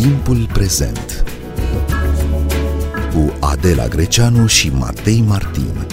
Timpul prezent cu Adela Greceanu și Matei Martin.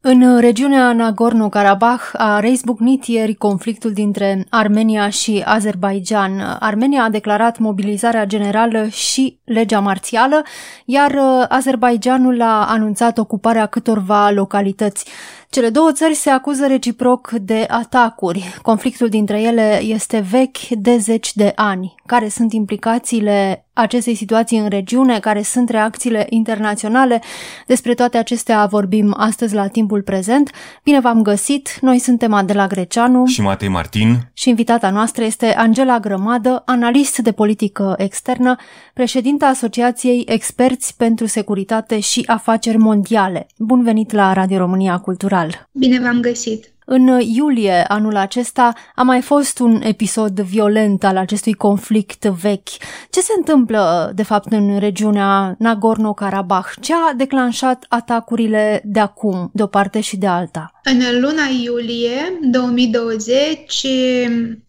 În regiunea Nagorno-Karabakh a reizbucnit ieri conflictul dintre Armenia și Azerbaijan. Armenia a declarat mobilizarea generală și legea marțială, iar Azerbaijanul a anunțat ocuparea câtorva localități. Cele două țări se acuză reciproc de atacuri. Conflictul dintre ele este vechi de zeci de ani. Care sunt implicațiile acestei situații în regiune, care sunt reacțiile internaționale? Despre toate acestea vorbim astăzi la timpul prezent. Bine v-am găsit! Noi suntem Adela Greceanu și Matei Martin și invitata noastră este Angela Grămadă, analist de politică externă, președinta Asociației Experți pentru Securitate și Afaceri Mondiale. Bun venit la Radio România Cultural! Cultural. Bine v-am găsit! În iulie anul acesta a mai fost un episod violent al acestui conflict vechi. Ce se întâmplă, de fapt, în regiunea Nagorno-Karabakh? Ce a declanșat atacurile de acum, de o parte și de alta? În luna iulie 2020,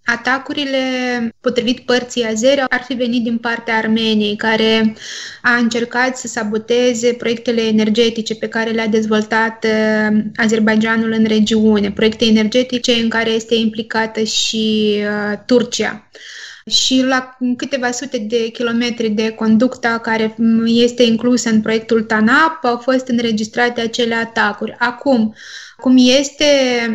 atacurile, potrivit părții azere, ar fi venit din partea Armeniei, care a încercat să saboteze proiectele energetice pe care le-a dezvoltat uh, Azerbaijanul în regiune, proiecte energetice în care este implicată și uh, Turcia și la câteva sute de kilometri de conducta care este inclusă în proiectul TANAP au fost înregistrate acele atacuri. Acum, cum este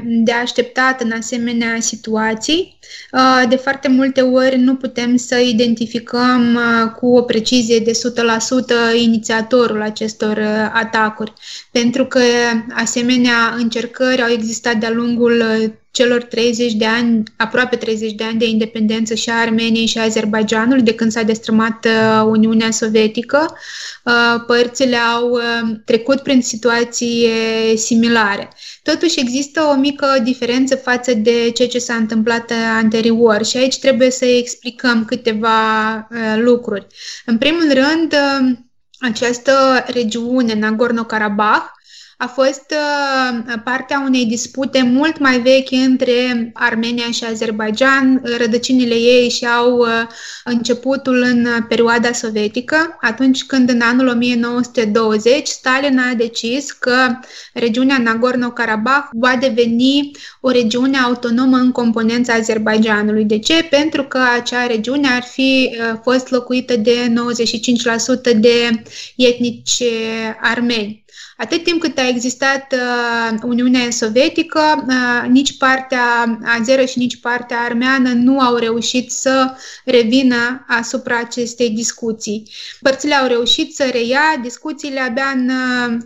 de așteptat în asemenea situații, uh, de foarte multe ori nu putem să identificăm uh, cu o precizie de 100% inițiatorul acestor uh, atacuri, pentru că asemenea încercări au existat de-a lungul celor 30 de ani, aproape 30 de ani de independență și a Armeniei și a Azerbaijanului, de când s-a destrămat Uniunea Sovietică, părțile au trecut prin situații similare. Totuși există o mică diferență față de ceea ce s-a întâmplat anterior și aici trebuie să explicăm câteva uh, lucruri. În primul rând, uh, această regiune, Nagorno-Karabakh, a fost uh, partea unei dispute mult mai vechi între Armenia și Azerbaijan. Rădăcinile ei și-au uh, începutul în perioada sovietică, atunci când în anul 1920 Stalin a decis că regiunea Nagorno-Karabakh va deveni o regiune autonomă în componența Azerbaijanului. De ce? Pentru că acea regiune ar fi uh, fost locuită de 95% de etnici armeni. Atât timp cât a existat uh, Uniunea Sovietică, uh, nici partea azeră și nici partea armeană nu au reușit să revină asupra acestei discuții. Părțile au reușit să reia discuțiile abia în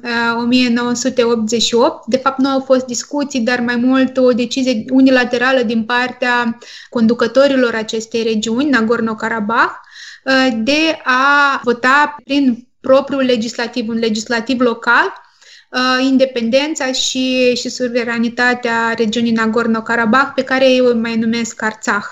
uh, 1988. De fapt, nu au fost discuții, dar mai mult o decizie unilaterală din partea conducătorilor acestei regiuni, Nagorno-Karabakh, uh, de a vota prin propriul legislativ, un legislativ local, uh, independența și, și suveranitatea regiunii Nagorno-Karabakh, pe care ei o mai numesc Arțah.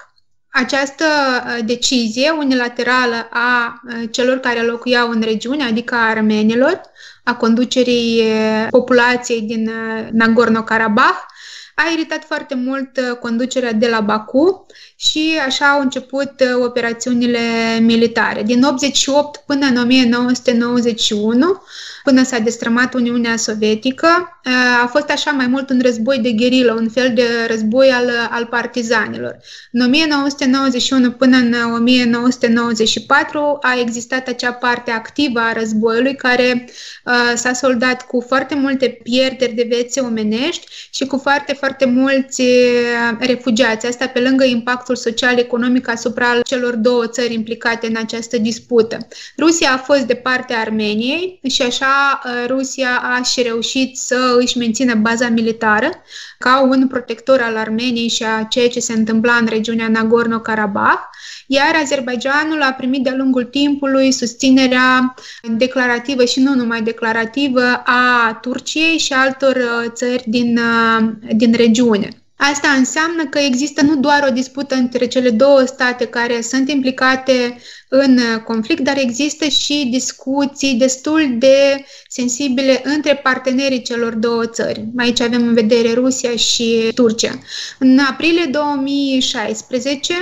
Această uh, decizie unilaterală a uh, celor care locuiau în regiune, adică a armenilor, a conducerii uh, populației din Nagorno-Karabakh, a iritat foarte mult conducerea de la Baku și așa au început operațiunile militare. Din 88 până în 1991, până s-a destrămat Uniunea Sovietică. A fost așa mai mult un război de gherilă, un fel de război al, al partizanilor. În 1991 până în 1994 a existat acea parte activă a războiului care uh, s-a soldat cu foarte multe pierderi de vieți omenești și cu foarte, foarte mulți refugiați. Asta pe lângă impactul social-economic asupra celor două țări implicate în această dispută. Rusia a fost de partea Armeniei și așa Uh, Rusia a și reușit să își mențină baza militară ca un protector al Armeniei și a ceea ce se întâmpla în regiunea Nagorno-Karabakh, iar Azerbaijanul a primit de-a lungul timpului susținerea declarativă și nu numai declarativă a Turciei și altor uh, țări din, uh, din regiune. Asta înseamnă că există nu doar o dispută între cele două state care sunt implicate în conflict, dar există și discuții destul de sensibile între partenerii celor două țări. Aici avem în vedere Rusia și Turcia. În aprilie 2016,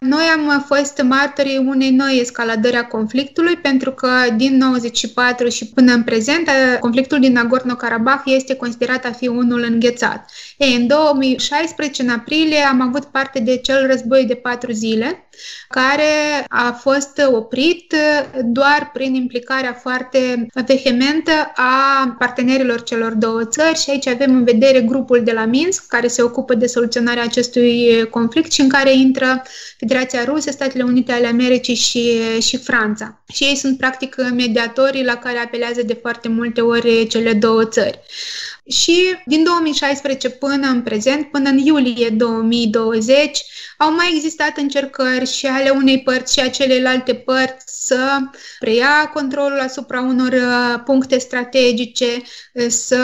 noi am fost martorii unei noi escaladări a conflictului pentru că din 94 și până în prezent conflictul din Nagorno-Karabakh este considerat a fi unul înghețat. Ei, în 2016, în aprilie, am avut parte de cel război de patru zile, care a fost oprit doar prin implicarea foarte vehementă a partenerilor celor două țări și aici avem în vedere grupul de la Minsk, care se ocupă de soluționarea acestui conflict și în care intră Federația Rusă, Statele Unite ale Americii și, și Franța. Și ei sunt practic mediatorii la care apelează de foarte multe ori cele două țări. Și din 2016 până în prezent, până în iulie 2020, au mai existat încercări și ale unei părți și a celelalte părți să preia controlul asupra unor uh, puncte strategice, uh, să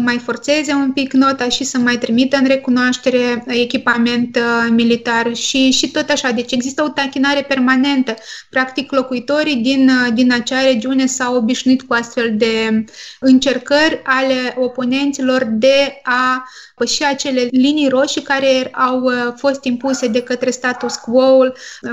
mai forțeze un pic nota și să mai trimită în recunoaștere echipament uh, militar și, și tot așa. Deci există o tachinare permanentă. Practic, locuitorii din, din acea regiune s-au obișnuit cu astfel de încercări ale oponenților de a păși acele linii roșii care au fost impuse de către status quo,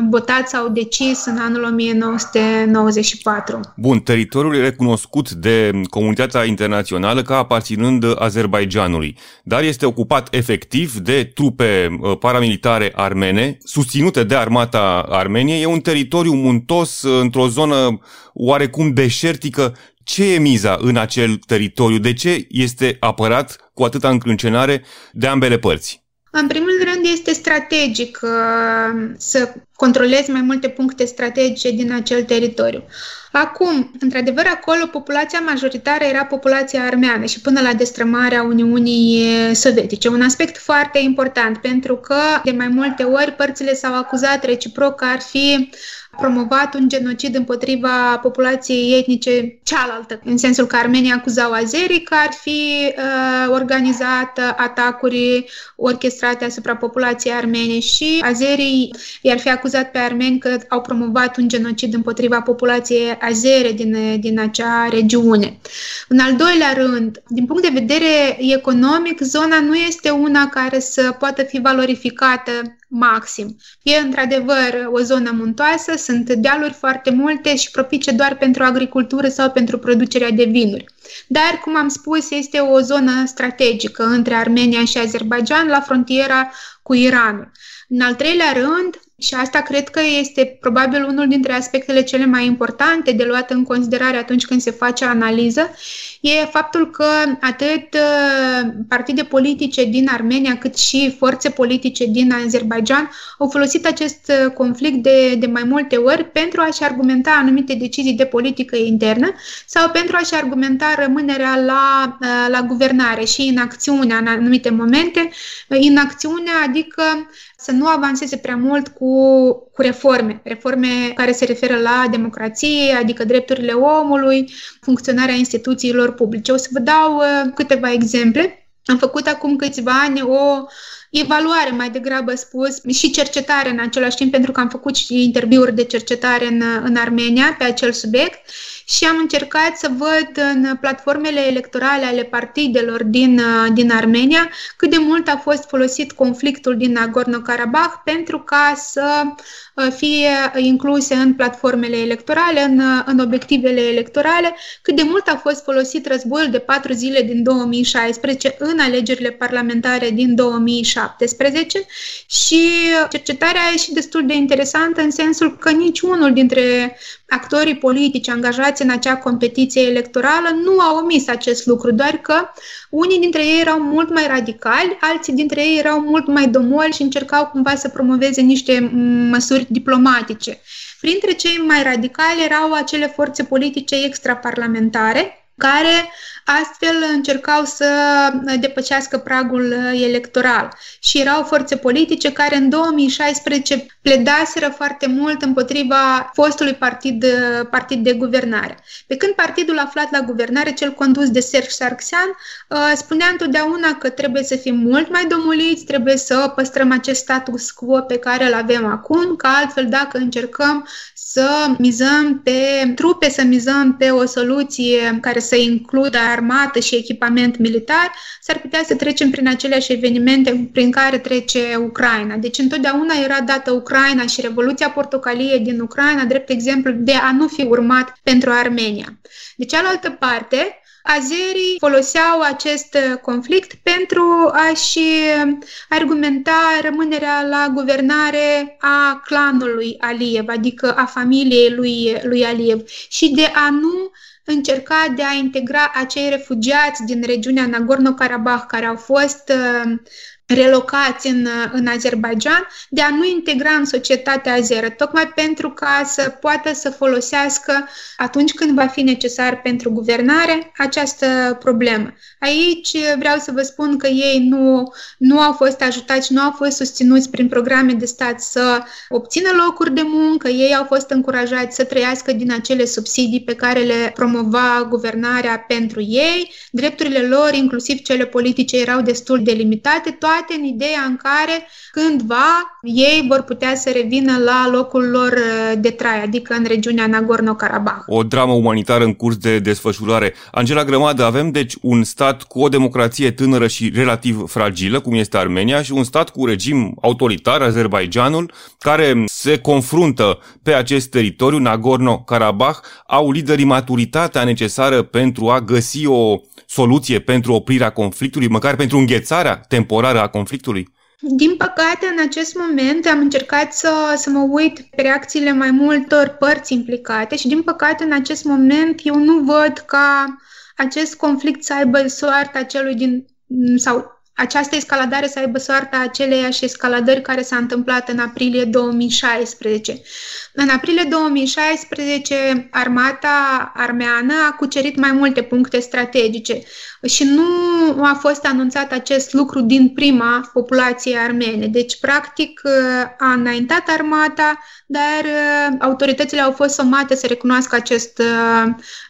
votat sau decis în anul 1994. Bun, teritoriul e recunoscut de comunitatea internațională ca aparținând Azerbaijanului, dar este ocupat efectiv de trupe uh, paramilitare armene, susținute de armata Armeniei. E un teritoriu muntos uh, într-o zonă oarecum deșertică. Ce e miza în acel teritoriu? De ce este apărat cu atâta încrâncenare de ambele părți? În primul rând este strategic uh, să controlezi mai multe puncte strategice din acel teritoriu. Acum, într-adevăr, acolo populația majoritară era populația armeană și până la destrămarea Uniunii Sovietice. Un aspect foarte important pentru că de mai multe ori părțile s-au acuzat reciproc că ar fi promovat un genocid împotriva populației etnice cealaltă, în sensul că armenii acuzau azerii că ar fi uh, organizat atacuri orchestrate asupra populației armene și azerii i-ar fi acuzat pe armeni că au promovat un genocid împotriva populației azere din, din acea regiune. În al doilea rând, din punct de vedere economic, zona nu este una care să poată fi valorificată maxim. E într-adevăr o zonă muntoasă, sunt dealuri foarte multe și propice doar pentru agricultură sau pentru producerea de vinuri. Dar, cum am spus, este o zonă strategică între Armenia și Azerbaijan la frontiera cu Iranul. În al treilea rând, și asta cred că este probabil unul dintre aspectele cele mai importante de luat în considerare atunci când se face analiză, e faptul că atât uh, partide politice din Armenia cât și forțe politice din Azerbaijan au folosit acest uh, conflict de, de mai multe ori pentru a-și argumenta anumite decizii de politică internă sau pentru a-și argumenta rămânerea la, uh, la guvernare și inacțiunea în anumite momente. Inacțiunea adică să nu avanseze prea mult cu, cu reforme, reforme care se referă la democrație, adică drepturile omului, funcționarea instituțiilor publice. O să vă dau uh, câteva exemple. Am făcut acum câțiva ani o evaluare, mai degrabă spus, și cercetare în același timp, pentru că am făcut și interviuri de cercetare în, în Armenia pe acel subiect și am încercat să văd în platformele electorale ale partidelor din, din Armenia cât de mult a fost folosit conflictul din Nagorno-Karabakh pentru ca să Uh, fie incluse în platformele electorale, în, uh, în obiectivele electorale, cât de mult a fost folosit războiul de patru zile din 2016 în alegerile parlamentare din 2017 și cercetarea e și destul de interesantă în sensul că niciunul dintre actorii politici angajați în acea competiție electorală nu au omis acest lucru, doar că unii dintre ei erau mult mai radicali, alții dintre ei erau mult mai domoli și încercau cumva să promoveze niște măsuri diplomatice. Printre cei mai radicali erau acele forțe politice extraparlamentare, care astfel încercau să depășească pragul electoral și erau forțe politice care în 2016 pledaseră foarte mult împotriva fostului partid, partid de guvernare. Pe când partidul aflat la guvernare, cel condus de Serge Sarkisian, spunea întotdeauna că trebuie să fim mult mai domuliți, trebuie să păstrăm acest status quo pe care îl avem acum, că altfel dacă încercăm să mizăm pe trupe, să mizăm pe o soluție care să includă armată și echipament militar, s-ar putea să trecem prin aceleași evenimente prin care trece Ucraina. Deci întotdeauna era dată Ucraina și Revoluția Portocalie din Ucraina drept exemplu de a nu fi urmat pentru Armenia. De cealaltă parte, Azerii foloseau acest conflict pentru a-și argumenta rămânerea la guvernare a clanului Aliev, adică a familiei lui, lui Aliev și de a nu încerca de a integra acei refugiați din regiunea Nagorno-Karabakh care au fost uh, relocați în, în Azerbaijan, de a nu integra în societatea azeră, tocmai pentru ca să poată să folosească atunci când va fi necesar pentru guvernare această problemă. Aici vreau să vă spun că ei nu, nu au fost ajutați, nu au fost susținuți prin programe de stat să obțină locuri de muncă, ei au fost încurajați să trăiască din acele subsidii pe care le promova guvernarea pentru ei, drepturile lor, inclusiv cele politice, erau destul de limitate, toate în ideea în care cândva ei vor putea să revină la locul lor uh, de trai, adică în regiunea Nagorno-Karabakh. O dramă umanitară în curs de desfășurare. Angela Grămadă, avem deci un stat cu o democrație tânără și relativ fragilă, cum este Armenia, și un stat cu regim autoritar, Azerbaijanul, care se confruntă pe acest teritoriu, Nagorno-Karabakh, au liderii maturitatea necesară pentru a găsi o soluție pentru oprirea conflictului, măcar pentru înghețarea temporară a conflictului? Din păcate, în acest moment am încercat să, să mă uit pe reacțiile mai multor părți implicate și, din păcate, în acest moment eu nu văd ca acest conflict să aibă soarta celui din sau această escaladare să aibă soarta aceleiași escaladări care s-a întâmplat în aprilie 2016. În aprilie 2016, armata armeană a cucerit mai multe puncte strategice și nu a fost anunțat acest lucru din prima populație armene. Deci, practic, a înaintat armata, dar autoritățile au fost somate să recunoască acest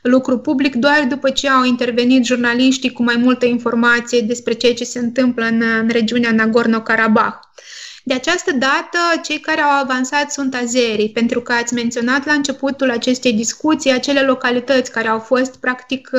lucru public doar după ce au intervenit jurnaliștii cu mai multă informație despre ceea ce se întâmplă în, în regiunea Nagorno-Karabakh. De această dată, cei care au avansat sunt azerii, pentru că ați menționat la începutul acestei discuții acele localități care au fost practic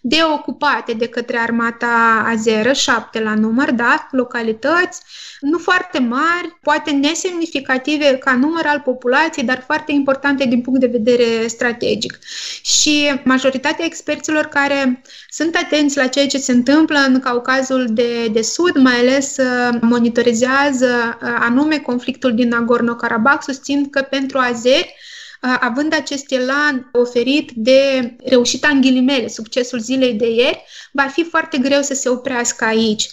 deocupate de către armata azeră, șapte la număr, da, localități, nu foarte mari, poate nesemnificative ca număr al populației, dar foarte importante din punct de vedere strategic. Și majoritatea experților care sunt atenți la ceea ce se întâmplă în Caucazul de, de Sud, mai ales uh, monitorizează uh, anume conflictul din Nagorno-Karabakh, susțin că pentru azeri uh, având acest elan oferit de reușita în ghilimele, succesul zilei de ieri, va fi foarte greu să se oprească aici.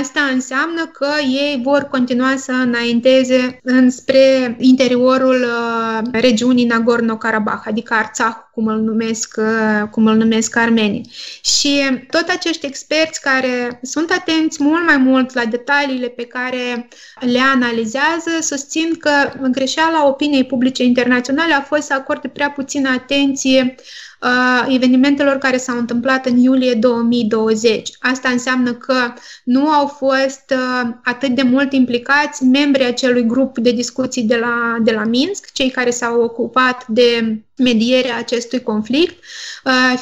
Asta înseamnă că ei vor continua să înainteze înspre interiorul uh, regiunii Nagorno-Karabakh, adică Artsakh, cum îl numesc, uh, cum îl numesc armenii. Și tot acești experți care sunt atenți mult mai mult la detaliile pe care le analizează, susțin că greșeala opiniei publice internaționale a fost să acorde prea puțină atenție evenimentelor care s-au întâmplat în iulie 2020. Asta înseamnă că nu au fost atât de mult implicați membrii acelui grup de discuții de la, de la Minsk, cei care s-au ocupat de medierea acestui conflict,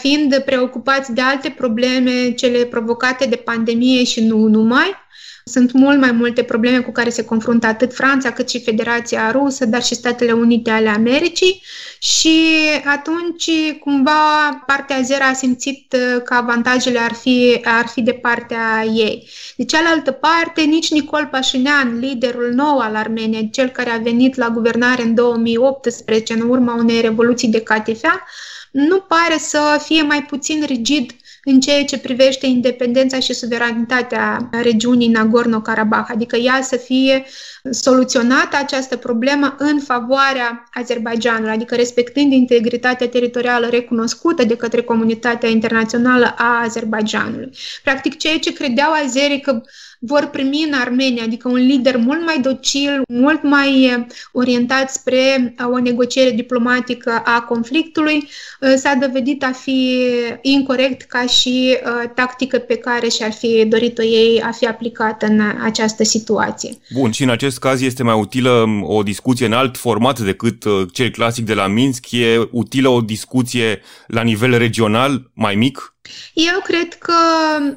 fiind preocupați de alte probleme, cele provocate de pandemie și nu numai. Sunt mult mai multe probleme cu care se confruntă atât Franța cât și Federația Rusă, dar și Statele Unite ale Americii și atunci cumva partea azeră a simțit uh, că avantajele ar fi, ar fi de partea ei. De cealaltă parte, nici Nicol Pașinean, liderul nou al Armeniei, cel care a venit la guvernare în 2018 în urma unei revoluții de catifea, nu pare să fie mai puțin rigid în ceea ce privește independența și suveranitatea regiunii Nagorno-Karabakh, adică ea să fie soluționată această problemă în favoarea Azerbaijanului, adică respectând integritatea teritorială recunoscută de către comunitatea internațională a Azerbaijanului. Practic, ceea ce credeau azerii că vor primi în Armenia, adică un lider mult mai docil, mult mai eh, orientat spre eh, o negociere diplomatică a conflictului, eh, s-a dovedit a fi incorrect ca și tactică pe care și-ar fi dorit-o ei a fi aplicată în această situație. Bun, și în acest caz este mai utilă mm, o discuție în alt format decât cel clasic de la Minsk? E utilă o discuție la nivel regional, mai mic? Eu cred că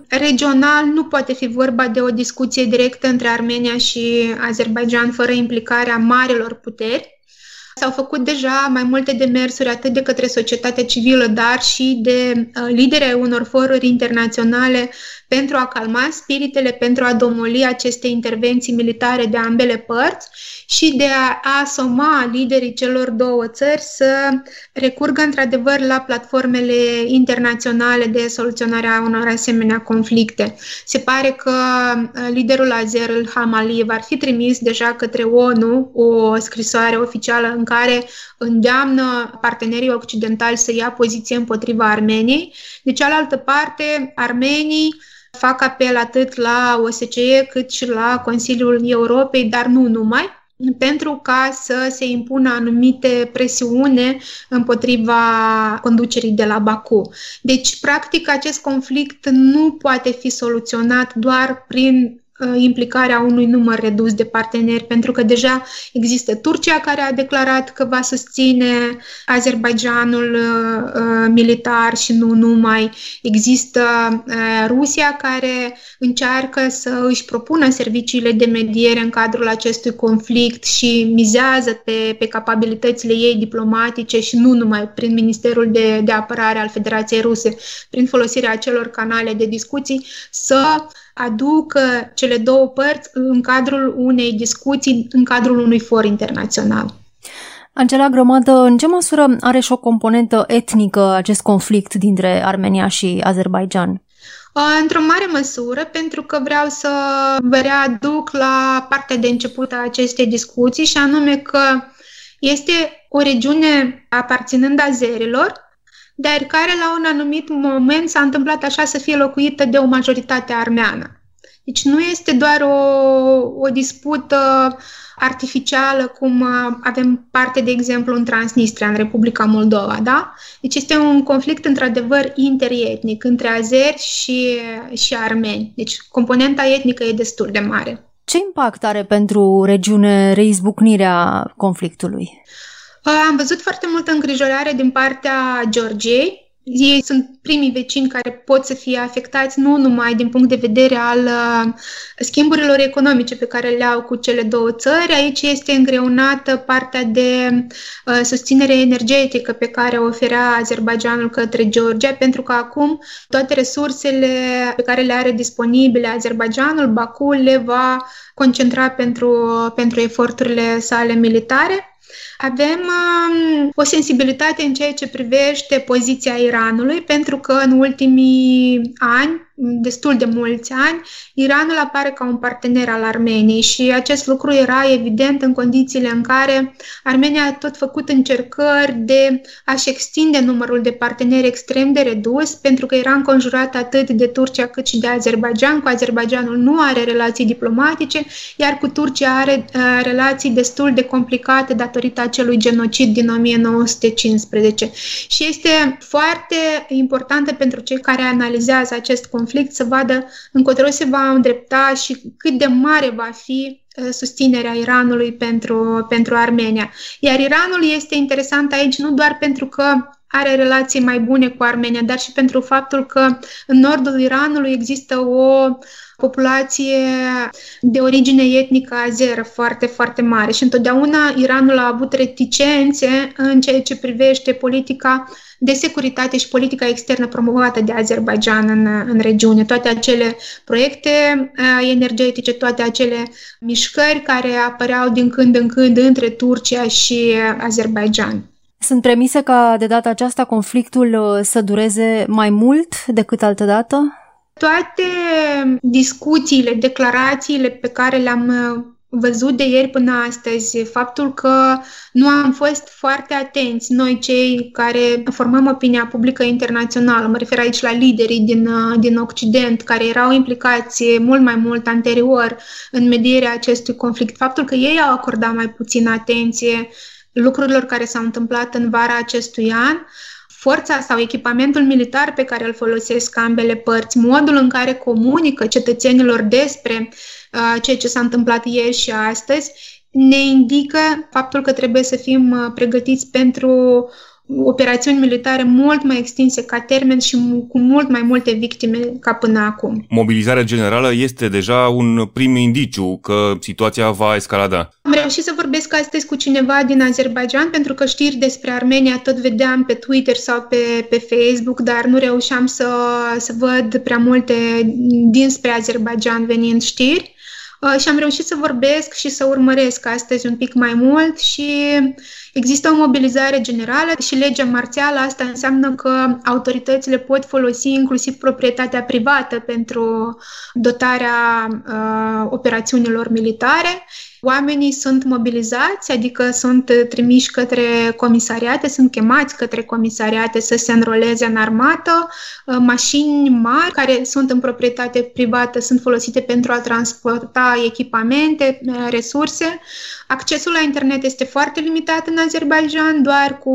regional nu poate fi vorba de o discuție directă între Armenia și Azerbaijan fără implicarea marilor puteri. S-au făcut deja mai multe demersuri atât de către societatea civilă, dar și de uh, lideri unor foruri internaționale pentru a calma spiritele, pentru a domoli aceste intervenții militare de ambele părți și de a asoma liderii celor două țări să recurgă într-adevăr la platformele internaționale de soluționare a unor asemenea conflicte. Se pare că uh, liderul azer, Ilham Aliyev, ar fi trimis deja către ONU o scrisoare oficială în care îndeamnă partenerii occidentali să ia poziție împotriva Armeniei. De cealaltă parte, armenii fac apel atât la OSCE cât și la Consiliul Europei, dar nu numai, pentru ca să se impună anumite presiune împotriva conducerii de la Baku. Deci, practic, acest conflict nu poate fi soluționat doar prin Uh, implicarea unui număr redus de parteneri, pentru că deja există Turcia care a declarat că va susține Azerbaijanul uh, uh, militar și nu numai. Există Rusia care încearcă să își propună serviciile de mediere în cadrul acestui conflict și mizează pe, pe capabilitățile ei diplomatice și nu numai prin Ministerul de, de Apărare al Federației Ruse, prin folosirea acelor canale de discuții, să aducă cele două părți în cadrul unei discuții, în cadrul unui for internațional. Angela Grămadă, în ce măsură are și o componentă etnică acest conflict dintre Armenia și Azerbaijan? Într-o mare măsură, pentru că vreau să vă readuc la partea de început a acestei discuții și anume că este o regiune aparținând azerilor, dar care la un anumit moment s-a întâmplat așa să fie locuită de o majoritate armeană. Deci nu este doar o, o dispută artificială cum avem parte, de exemplu, în Transnistria, în Republica Moldova, da? Deci este un conflict, într-adevăr, interietnic între azeri și, și armeni. Deci componenta etnică e destul de mare. Ce impact are pentru regiune reizbucnirea conflictului? Am văzut foarte multă îngrijorare din partea Georgiei, ei sunt primii vecini care pot să fie afectați nu numai din punct de vedere al uh, schimburilor economice pe care le au cu cele două țări, aici este îngreunată partea de uh, susținere energetică pe care o oferea Azerbaijanul către Georgia, pentru că acum toate resursele pe care le are disponibile Azerbaijanul, Baku le va concentra pentru, pentru eforturile sale militare. Avem um, o sensibilitate în ceea ce privește poziția Iranului, pentru că în ultimii ani destul de mulți ani, Iranul apare ca un partener al Armeniei și acest lucru era evident în condițiile în care Armenia a tot făcut încercări de a-și extinde numărul de parteneri extrem de redus, pentru că era înconjurat atât de Turcia cât și de Azerbaijan. Cu Azerbaijanul nu are relații diplomatice, iar cu Turcia are uh, relații destul de complicate datorită acelui genocid din 1915. Și este foarte importantă pentru cei care analizează acest conflict conflict să vadă încotro se va îndrepta și cât de mare va fi uh, susținerea Iranului pentru, pentru Armenia. Iar Iranul este interesant aici nu doar pentru că are relații mai bune cu Armenia, dar și pentru faptul că în nordul Iranului există o populație de origine etnică azeră foarte, foarte mare și întotdeauna Iranul a avut reticențe în ceea ce privește politica de securitate și politica externă promovată de Azerbaijan în, în regiune. Toate acele proiecte uh, energetice, toate acele mișcări care apăreau din când în când între Turcia și Azerbaijan. Sunt premise ca de data aceasta conflictul să dureze mai mult decât altădată? Toate discuțiile, declarațiile pe care le-am văzut de ieri până astăzi, faptul că nu am fost foarte atenți noi cei care formăm opinia publică internațională, mă refer aici la liderii din, din Occident, care erau implicați mult mai mult anterior în medierea acestui conflict, faptul că ei au acordat mai puțin atenție lucrurilor care s-au întâmplat în vara acestui an, forța sau echipamentul militar pe care îl folosesc ambele părți, modul în care comunică cetățenilor despre uh, ceea ce s-a întâmplat ieri și astăzi, ne indică faptul că trebuie să fim uh, pregătiți pentru operațiuni militare mult mai extinse ca termen și cu mult mai multe victime ca până acum. Mobilizarea generală este deja un prim indiciu că situația va escalada. Am reușit să vorbesc astăzi cu cineva din Azerbaijan pentru că știri despre Armenia tot vedeam pe Twitter sau pe, pe Facebook, dar nu reușeam să, să văd prea multe dinspre Azerbaijan venind știri. Uh, și am reușit să vorbesc și să urmăresc astăzi un pic mai mult și există o mobilizare generală și legea marțială. Asta înseamnă că autoritățile pot folosi inclusiv proprietatea privată pentru dotarea uh, operațiunilor militare Oamenii sunt mobilizați, adică sunt trimiși către comisariate, sunt chemați către comisariate să se înroleze în armată. Uh, mașini mari care sunt în proprietate privată sunt folosite pentru a transporta echipamente, uh, resurse. Accesul la internet este foarte limitat în Azerbaijan, doar cu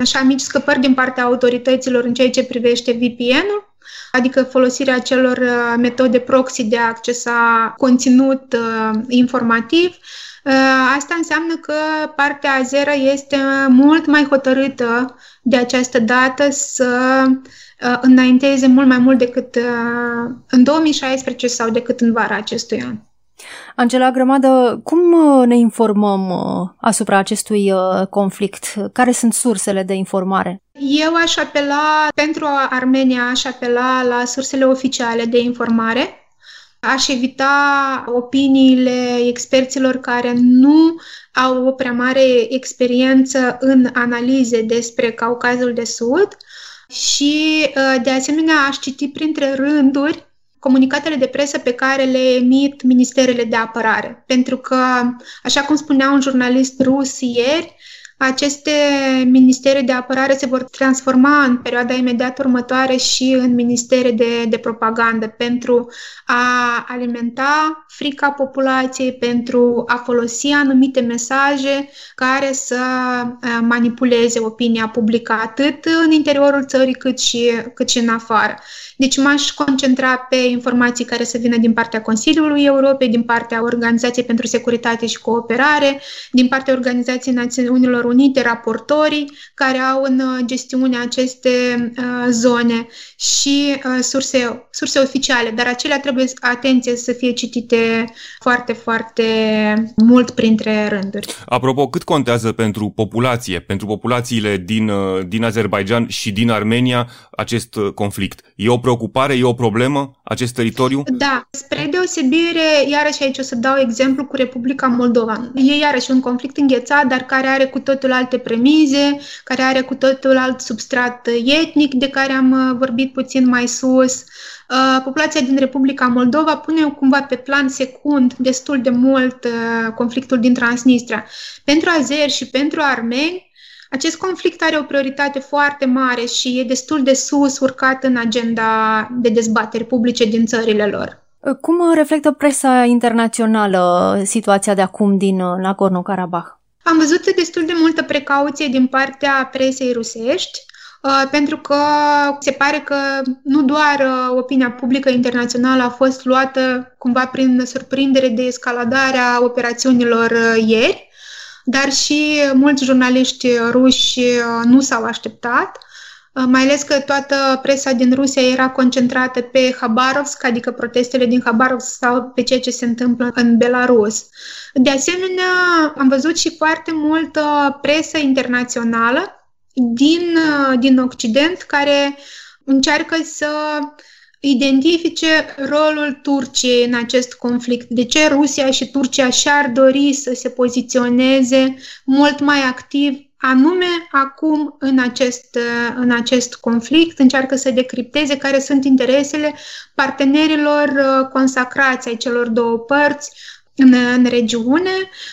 așa mici scăpări din partea autorităților în ceea ce privește VPN-ul adică folosirea celor uh, metode proxy de a accesa conținut uh, informativ. Uh, asta înseamnă că partea azeră este mult mai hotărâtă de această dată să înainteze mult mai mult decât în 2016 sau decât în vara acestui an. Angela Grămadă, cum uh, ne informăm uh, asupra acestui uh, conflict? Care sunt sursele de informare? Eu aș apela, pentru Armenia, aș apela la sursele oficiale de informare. Aș evita opiniile experților care nu au o prea mare experiență în analize despre Caucazul de Sud și, de asemenea, aș citi printre rânduri comunicatele de presă pe care le emit ministerele de apărare. Pentru că, așa cum spunea un jurnalist rus ieri, aceste ministere de apărare se vor transforma în perioada imediat următoare și în ministere de, de propagandă pentru a alimenta frica populației, pentru a folosi anumite mesaje care să manipuleze opinia publică atât în interiorul țării cât și, cât și în afară. Deci m-aș concentra pe informații care să vină din partea Consiliului Europei, din partea Organizației pentru Securitate și Cooperare, din partea Organizației Națiunilor Unite, raportorii care au în uh, gestiune aceste uh, zone și uh, surse, surse oficiale, dar acelea trebuie, atenție, să fie citite foarte, foarte mult printre rânduri. Apropo, cât contează pentru populație, pentru populațiile din, uh, din Azerbaijan și din Armenia acest uh, conflict? E o preocupare, e o problemă acest teritoriu? Da, spre deosebire, iarăși aici o să dau exemplu cu Republica Moldova. E iarăși un conflict înghețat, dar care are cu totul alte premize, care are cu totul alt substrat etnic de care am uh, vorbit puțin mai sus. Uh, populația din Republica Moldova pune cumva pe plan secund destul de mult uh, conflictul din Transnistria. Pentru azeri și pentru armeni, acest conflict are o prioritate foarte mare și e destul de sus urcat în agenda de dezbateri publice din țările lor. Cum reflectă presa internațională situația de acum din Nagorno-Karabakh? Am văzut destul de multă precauție din partea presei rusești, uh, pentru că se pare că nu doar uh, opinia publică internațională a fost luată cumva prin surprindere de escaladarea operațiunilor uh, ieri, dar și mulți jurnaliști ruși nu s-au așteptat, mai ales că toată presa din Rusia era concentrată pe Habarovsk, adică protestele din Habarovsk sau pe ceea ce se întâmplă în Belarus. De asemenea, am văzut și foarte multă presă internațională din, din Occident care încearcă să identifice rolul Turciei în acest conflict. De ce Rusia și Turcia și-ar dori să se poziționeze mult mai activ anume acum în acest, în acest conflict, încearcă să decripteze care sunt interesele partenerilor uh, consacrați ai celor două părți, în, în regiune.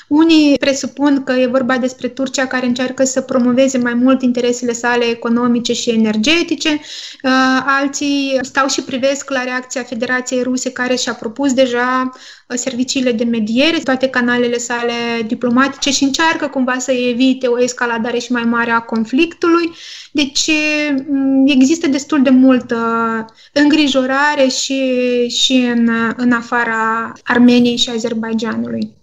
Unii presupun că e vorba despre Turcia care încearcă să promoveze mai mult interesele sale economice și energetice. Uh, alții stau și privesc la reacția Federației Ruse care și-a propus deja serviciile de mediere, toate canalele sale diplomatice și încearcă cumva să evite o escaladare și mai mare a conflictului. Deci mm, există destul de multă îngrijorare și, și în, în afara Armeniei și Azerbaijanului.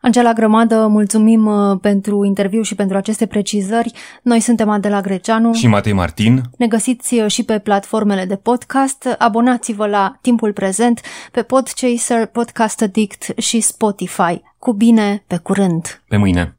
Angela Grămadă, mulțumim uh, pentru interviu și pentru aceste precizări. Noi suntem Adela Greceanu și Matei Martin. Ne găsiți uh, și pe platformele de podcast. Abonați-vă la Timpul Prezent pe Podchaser, Podcast Addict și Spotify. Cu bine, pe curând! Pe mâine!